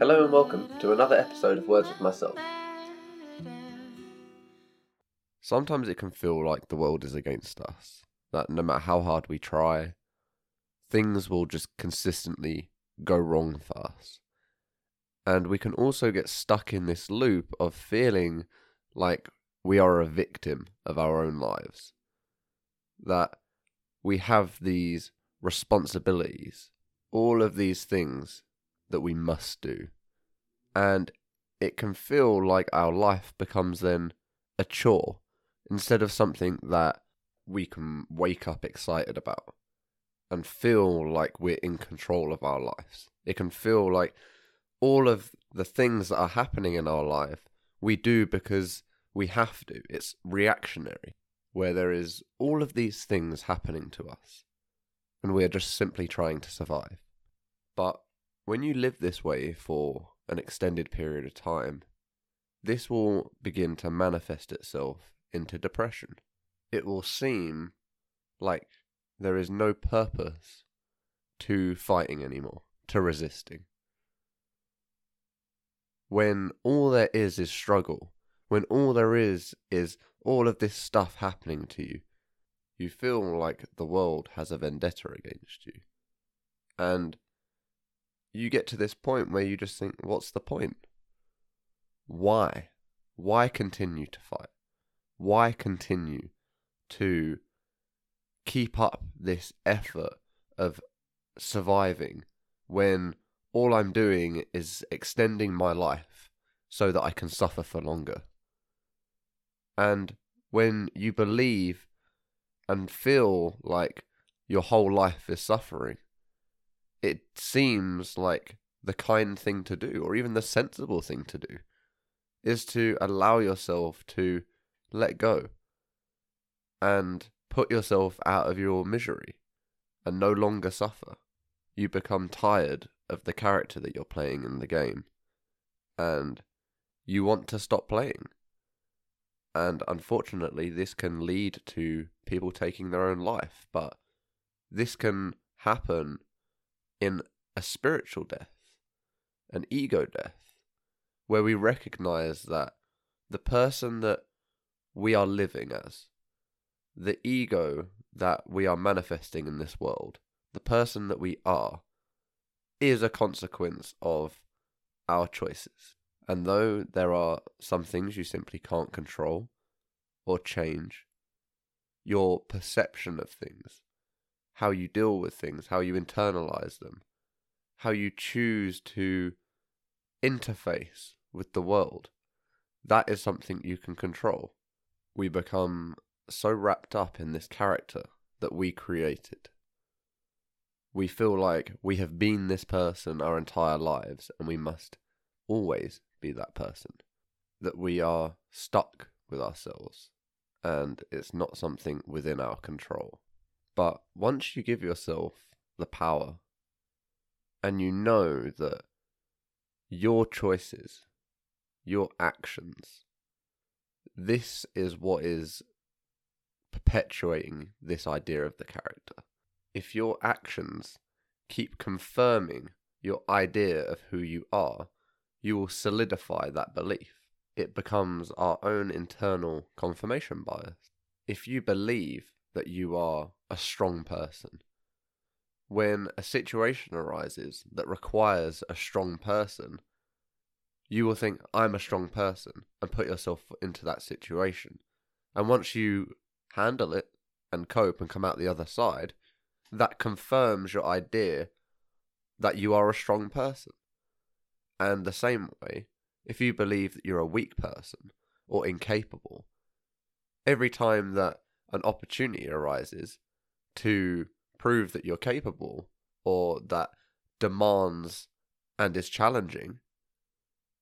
Hello and welcome to another episode of Words with Myself. Sometimes it can feel like the world is against us, that no matter how hard we try, things will just consistently go wrong for us. And we can also get stuck in this loop of feeling like we are a victim of our own lives. That we have these responsibilities, all of these things that we must do. And it can feel like our life becomes then a chore instead of something that we can wake up excited about and feel like we're in control of our lives. It can feel like all of the things that are happening in our life we do because we have to. It's reactionary, where there is all of these things happening to us and we are just simply trying to survive. But when you live this way for an extended period of time, this will begin to manifest itself into depression. It will seem like there is no purpose to fighting anymore, to resisting. When all there is is struggle, when all there is is all of this stuff happening to you, you feel like the world has a vendetta against you. And you get to this point where you just think, what's the point? Why? Why continue to fight? Why continue to keep up this effort of surviving when all I'm doing is extending my life so that I can suffer for longer? And when you believe and feel like your whole life is suffering, it seems like the kind thing to do, or even the sensible thing to do, is to allow yourself to let go and put yourself out of your misery and no longer suffer. You become tired of the character that you're playing in the game and you want to stop playing. And unfortunately, this can lead to people taking their own life, but this can happen in a spiritual death, an ego death, where we recognize that the person that we are living as, the ego that we are manifesting in this world, the person that we are, is a consequence of our choices. And though there are some things you simply can't control or change, your perception of things how you deal with things, how you internalize them, how you choose to interface with the world. That is something you can control. We become so wrapped up in this character that we created. We feel like we have been this person our entire lives and we must always be that person. That we are stuck with ourselves and it's not something within our control. But once you give yourself the power and you know that your choices, your actions, this is what is perpetuating this idea of the character. If your actions keep confirming your idea of who you are, you will solidify that belief. It becomes our own internal confirmation bias. If you believe that you are a strong person. When a situation arises that requires a strong person, you will think, I'm a strong person, and put yourself into that situation. And once you handle it and cope and come out the other side, that confirms your idea that you are a strong person. And the same way, if you believe that you're a weak person or incapable, every time that an opportunity arises to prove that you're capable or that demands and is challenging,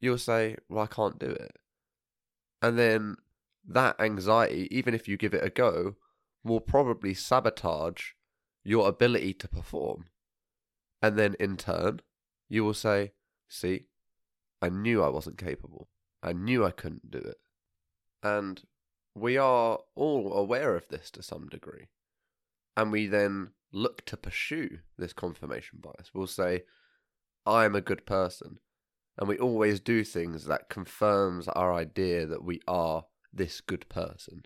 you'll say, Well, I can't do it. And then that anxiety, even if you give it a go, will probably sabotage your ability to perform. And then in turn, you will say, See, I knew I wasn't capable. I knew I couldn't do it. And we are all aware of this to some degree. And we then look to pursue this confirmation bias. We'll say, I'm a good person. And we always do things that confirms our idea that we are this good person.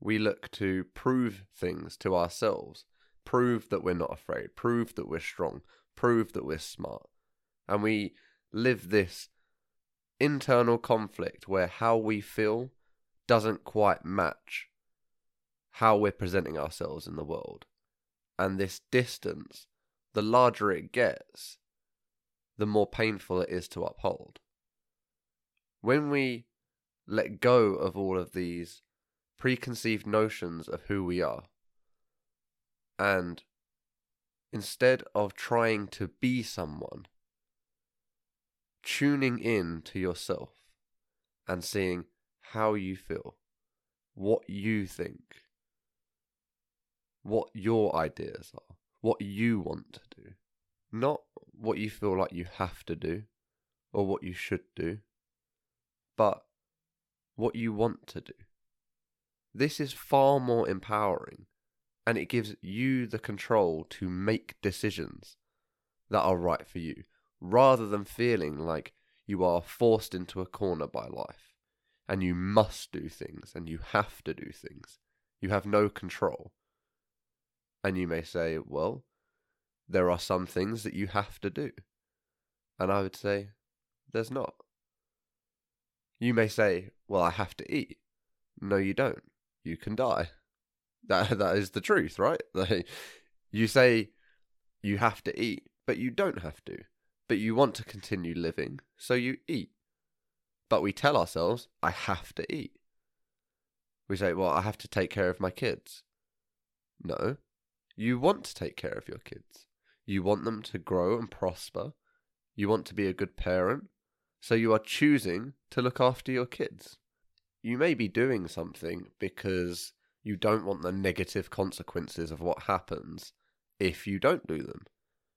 We look to prove things to ourselves, prove that we're not afraid, prove that we're strong, prove that we're smart. And we live this internal conflict where how we feel doesn't quite match how we're presenting ourselves in the world. And this distance, the larger it gets, the more painful it is to uphold. When we let go of all of these preconceived notions of who we are, and instead of trying to be someone, tuning in to yourself and seeing how you feel, what you think, what your ideas are, what you want to do, not what you feel like you have to do or what you should do, but what you want to do. This is far more empowering and it gives you the control to make decisions that are right for you rather than feeling like you are forced into a corner by life and you must do things and you have to do things. You have no control. And you may say, well, there are some things that you have to do. And I would say, there's not. You may say, well, I have to eat. No, you don't. You can die. That, that is the truth, right? you say you have to eat, but you don't have to. But you want to continue living, so you eat. But we tell ourselves, I have to eat. We say, well, I have to take care of my kids. No, you want to take care of your kids. You want them to grow and prosper. You want to be a good parent. So you are choosing to look after your kids. You may be doing something because you don't want the negative consequences of what happens if you don't do them.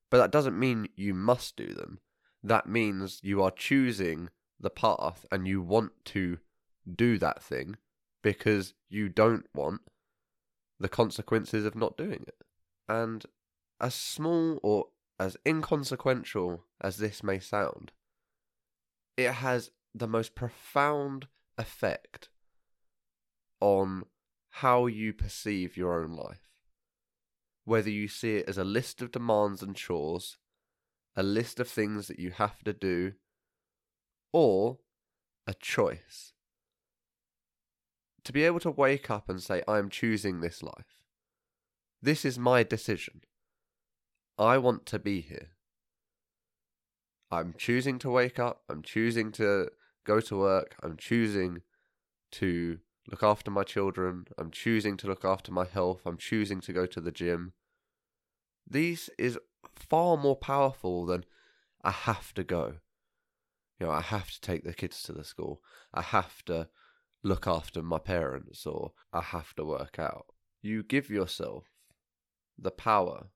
But that doesn't mean you must do them. That means you are choosing the path and you want to do that thing because you don't want the consequences of not doing it. And as small or as inconsequential as this may sound, it has the most profound effect on how you perceive your own life. Whether you see it as a list of demands and chores, a list of things that you have to do, or a choice. To be able to wake up and say, I am choosing this life. This is my decision. I want to be here. I'm choosing to wake up. I'm choosing to go to work. I'm choosing to look after my children. I'm choosing to look after my health. I'm choosing to go to the gym. These is far more powerful than I have to go. You know, I have to take the kids to the school. I have to look after my parents or I have to work out. You give yourself the power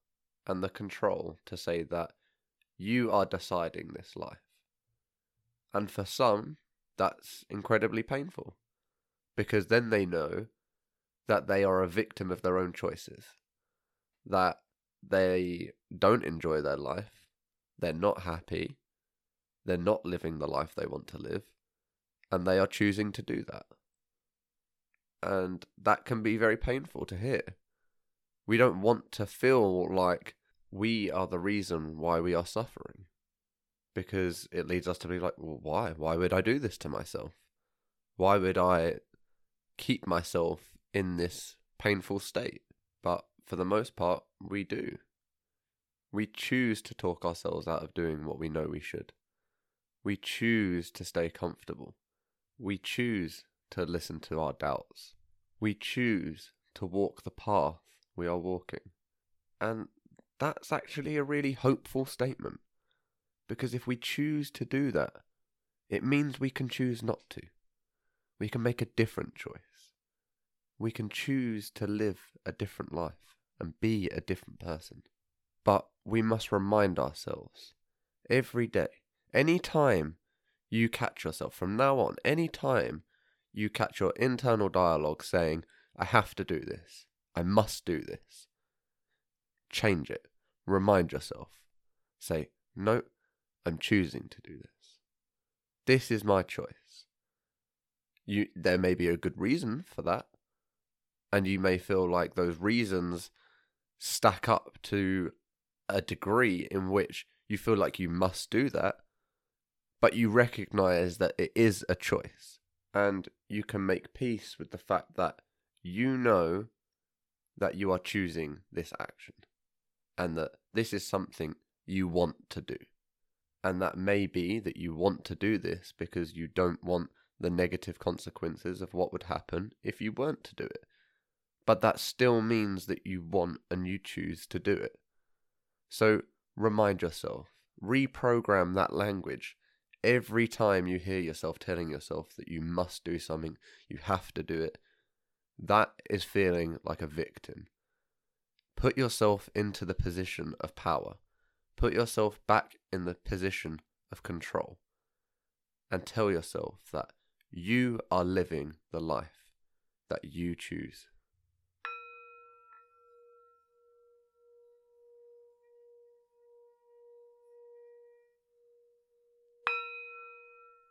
and the control to say that you are deciding this life. And for some, that's incredibly painful because then they know that they are a victim of their own choices, that they don't enjoy their life, they're not happy, they're not living the life they want to live, and they are choosing to do that. And that can be very painful to hear we don't want to feel like we are the reason why we are suffering. Because it leads us to be like, well, why? Why would I do this to myself? Why would I keep myself in this painful state? But for the most part, we do. We choose to talk ourselves out of doing what we know we should. We choose to stay comfortable. We choose to listen to our doubts. We choose to walk the path we are walking. And that's actually a really hopeful statement. Because if we choose to do that, it means we can choose not to. We can make a different choice. We can choose to live a different life and be a different person. But we must remind ourselves every day, any time you catch yourself from now on, any time you catch your internal dialogue saying, I have to do this, I must do this. Change it. Remind yourself. Say, no, I'm choosing to do this. This is my choice. You there may be a good reason for that. And you may feel like those reasons stack up to a degree in which you feel like you must do that, but you recognize that it is a choice. And you can make peace with the fact that you know that you are choosing this action and that this is something you want to do. And that may be that you want to do this because you don't want the negative consequences of what would happen if you weren't to do it. But that still means that you want and you choose to do it. So remind yourself, reprogram that language every time you hear yourself telling yourself that you must do something, you have to do it. That is feeling like a victim. Put yourself into the position of power. Put yourself back in the position of control. And tell yourself that you are living the life that you choose.